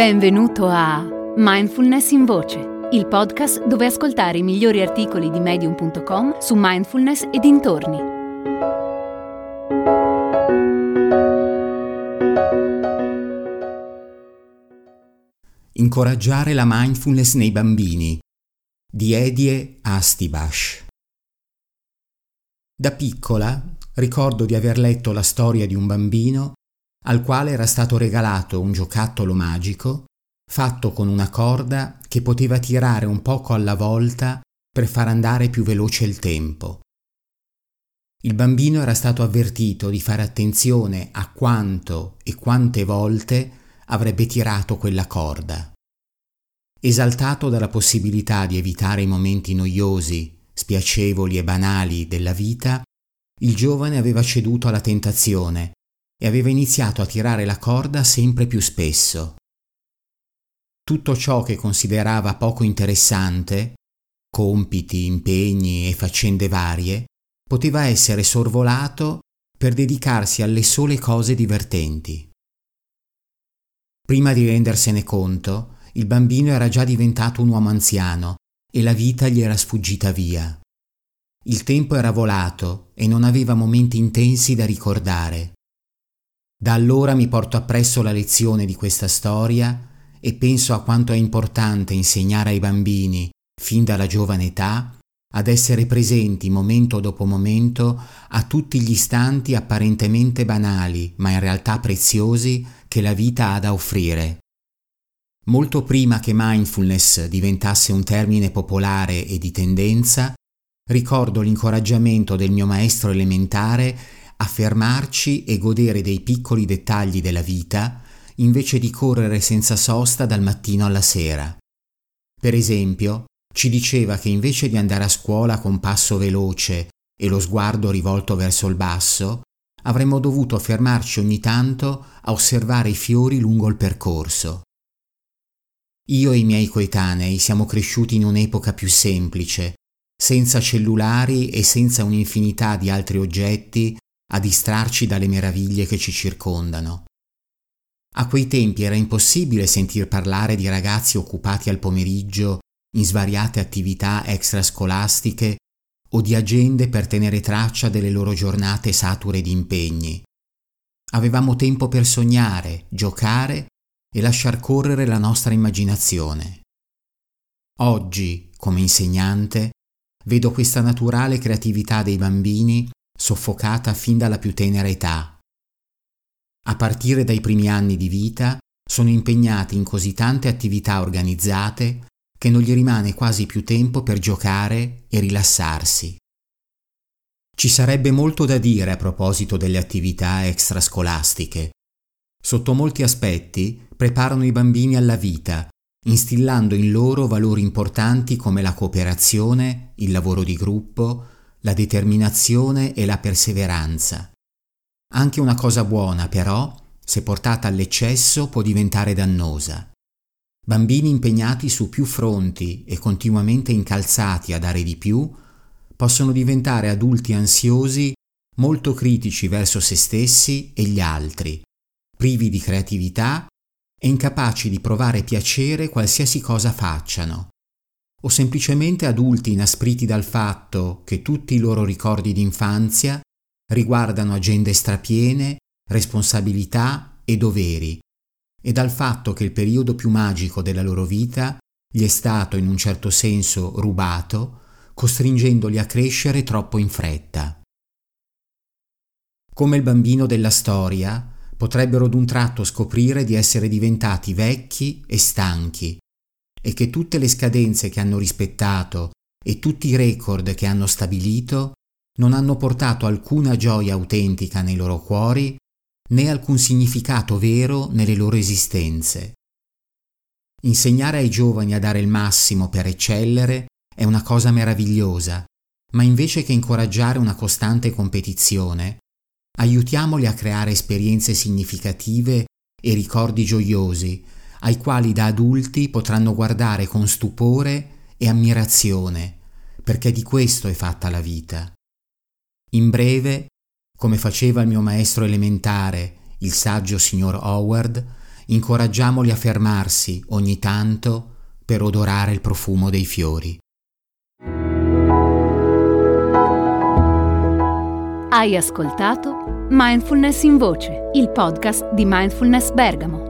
Benvenuto a Mindfulness in Voce, il podcast dove ascoltare i migliori articoli di medium.com su mindfulness e dintorni. Incoraggiare la mindfulness nei bambini di Edie Astibash. Da piccola ricordo di aver letto la storia di un bambino al quale era stato regalato un giocattolo magico fatto con una corda che poteva tirare un poco alla volta per far andare più veloce il tempo. Il bambino era stato avvertito di fare attenzione a quanto e quante volte avrebbe tirato quella corda. Esaltato dalla possibilità di evitare i momenti noiosi, spiacevoli e banali della vita, il giovane aveva ceduto alla tentazione e aveva iniziato a tirare la corda sempre più spesso. Tutto ciò che considerava poco interessante, compiti, impegni e faccende varie, poteva essere sorvolato per dedicarsi alle sole cose divertenti. Prima di rendersene conto, il bambino era già diventato un uomo anziano e la vita gli era sfuggita via. Il tempo era volato e non aveva momenti intensi da ricordare. Da allora mi porto appresso la lezione di questa storia e penso a quanto è importante insegnare ai bambini, fin dalla giovane età, ad essere presenti momento dopo momento a tutti gli istanti apparentemente banali, ma in realtà preziosi, che la vita ha da offrire. Molto prima che mindfulness diventasse un termine popolare e di tendenza, ricordo l'incoraggiamento del mio maestro elementare a fermarci e godere dei piccoli dettagli della vita invece di correre senza sosta dal mattino alla sera. Per esempio, ci diceva che invece di andare a scuola con passo veloce e lo sguardo rivolto verso il basso, avremmo dovuto fermarci ogni tanto a osservare i fiori lungo il percorso. Io e i miei coetanei siamo cresciuti in un'epoca più semplice, senza cellulari e senza un'infinità di altri oggetti a distrarci dalle meraviglie che ci circondano. A quei tempi era impossibile sentir parlare di ragazzi occupati al pomeriggio in svariate attività extrascolastiche o di agende per tenere traccia delle loro giornate sature di impegni. Avevamo tempo per sognare, giocare e lasciar correre la nostra immaginazione. Oggi, come insegnante, vedo questa naturale creatività dei bambini soffocata fin dalla più tenera età. A partire dai primi anni di vita sono impegnati in così tante attività organizzate che non gli rimane quasi più tempo per giocare e rilassarsi. Ci sarebbe molto da dire a proposito delle attività extrascolastiche. Sotto molti aspetti preparano i bambini alla vita, instillando in loro valori importanti come la cooperazione, il lavoro di gruppo, la determinazione e la perseveranza. Anche una cosa buona, però, se portata all'eccesso, può diventare dannosa. Bambini impegnati su più fronti e continuamente incalzati a dare di più possono diventare adulti ansiosi, molto critici verso se stessi e gli altri, privi di creatività e incapaci di provare piacere qualsiasi cosa facciano o semplicemente adulti inaspriti dal fatto che tutti i loro ricordi d'infanzia riguardano agende strapiene, responsabilità e doveri, e dal fatto che il periodo più magico della loro vita gli è stato in un certo senso rubato, costringendoli a crescere troppo in fretta. Come il bambino della storia, potrebbero d'un tratto scoprire di essere diventati vecchi e stanchi e che tutte le scadenze che hanno rispettato e tutti i record che hanno stabilito non hanno portato alcuna gioia autentica nei loro cuori né alcun significato vero nelle loro esistenze. Insegnare ai giovani a dare il massimo per eccellere è una cosa meravigliosa, ma invece che incoraggiare una costante competizione, aiutiamoli a creare esperienze significative e ricordi gioiosi ai quali da adulti potranno guardare con stupore e ammirazione, perché di questo è fatta la vita. In breve, come faceva il mio maestro elementare, il saggio signor Howard, incoraggiamoli a fermarsi ogni tanto per odorare il profumo dei fiori. Hai ascoltato Mindfulness in Voce, il podcast di Mindfulness Bergamo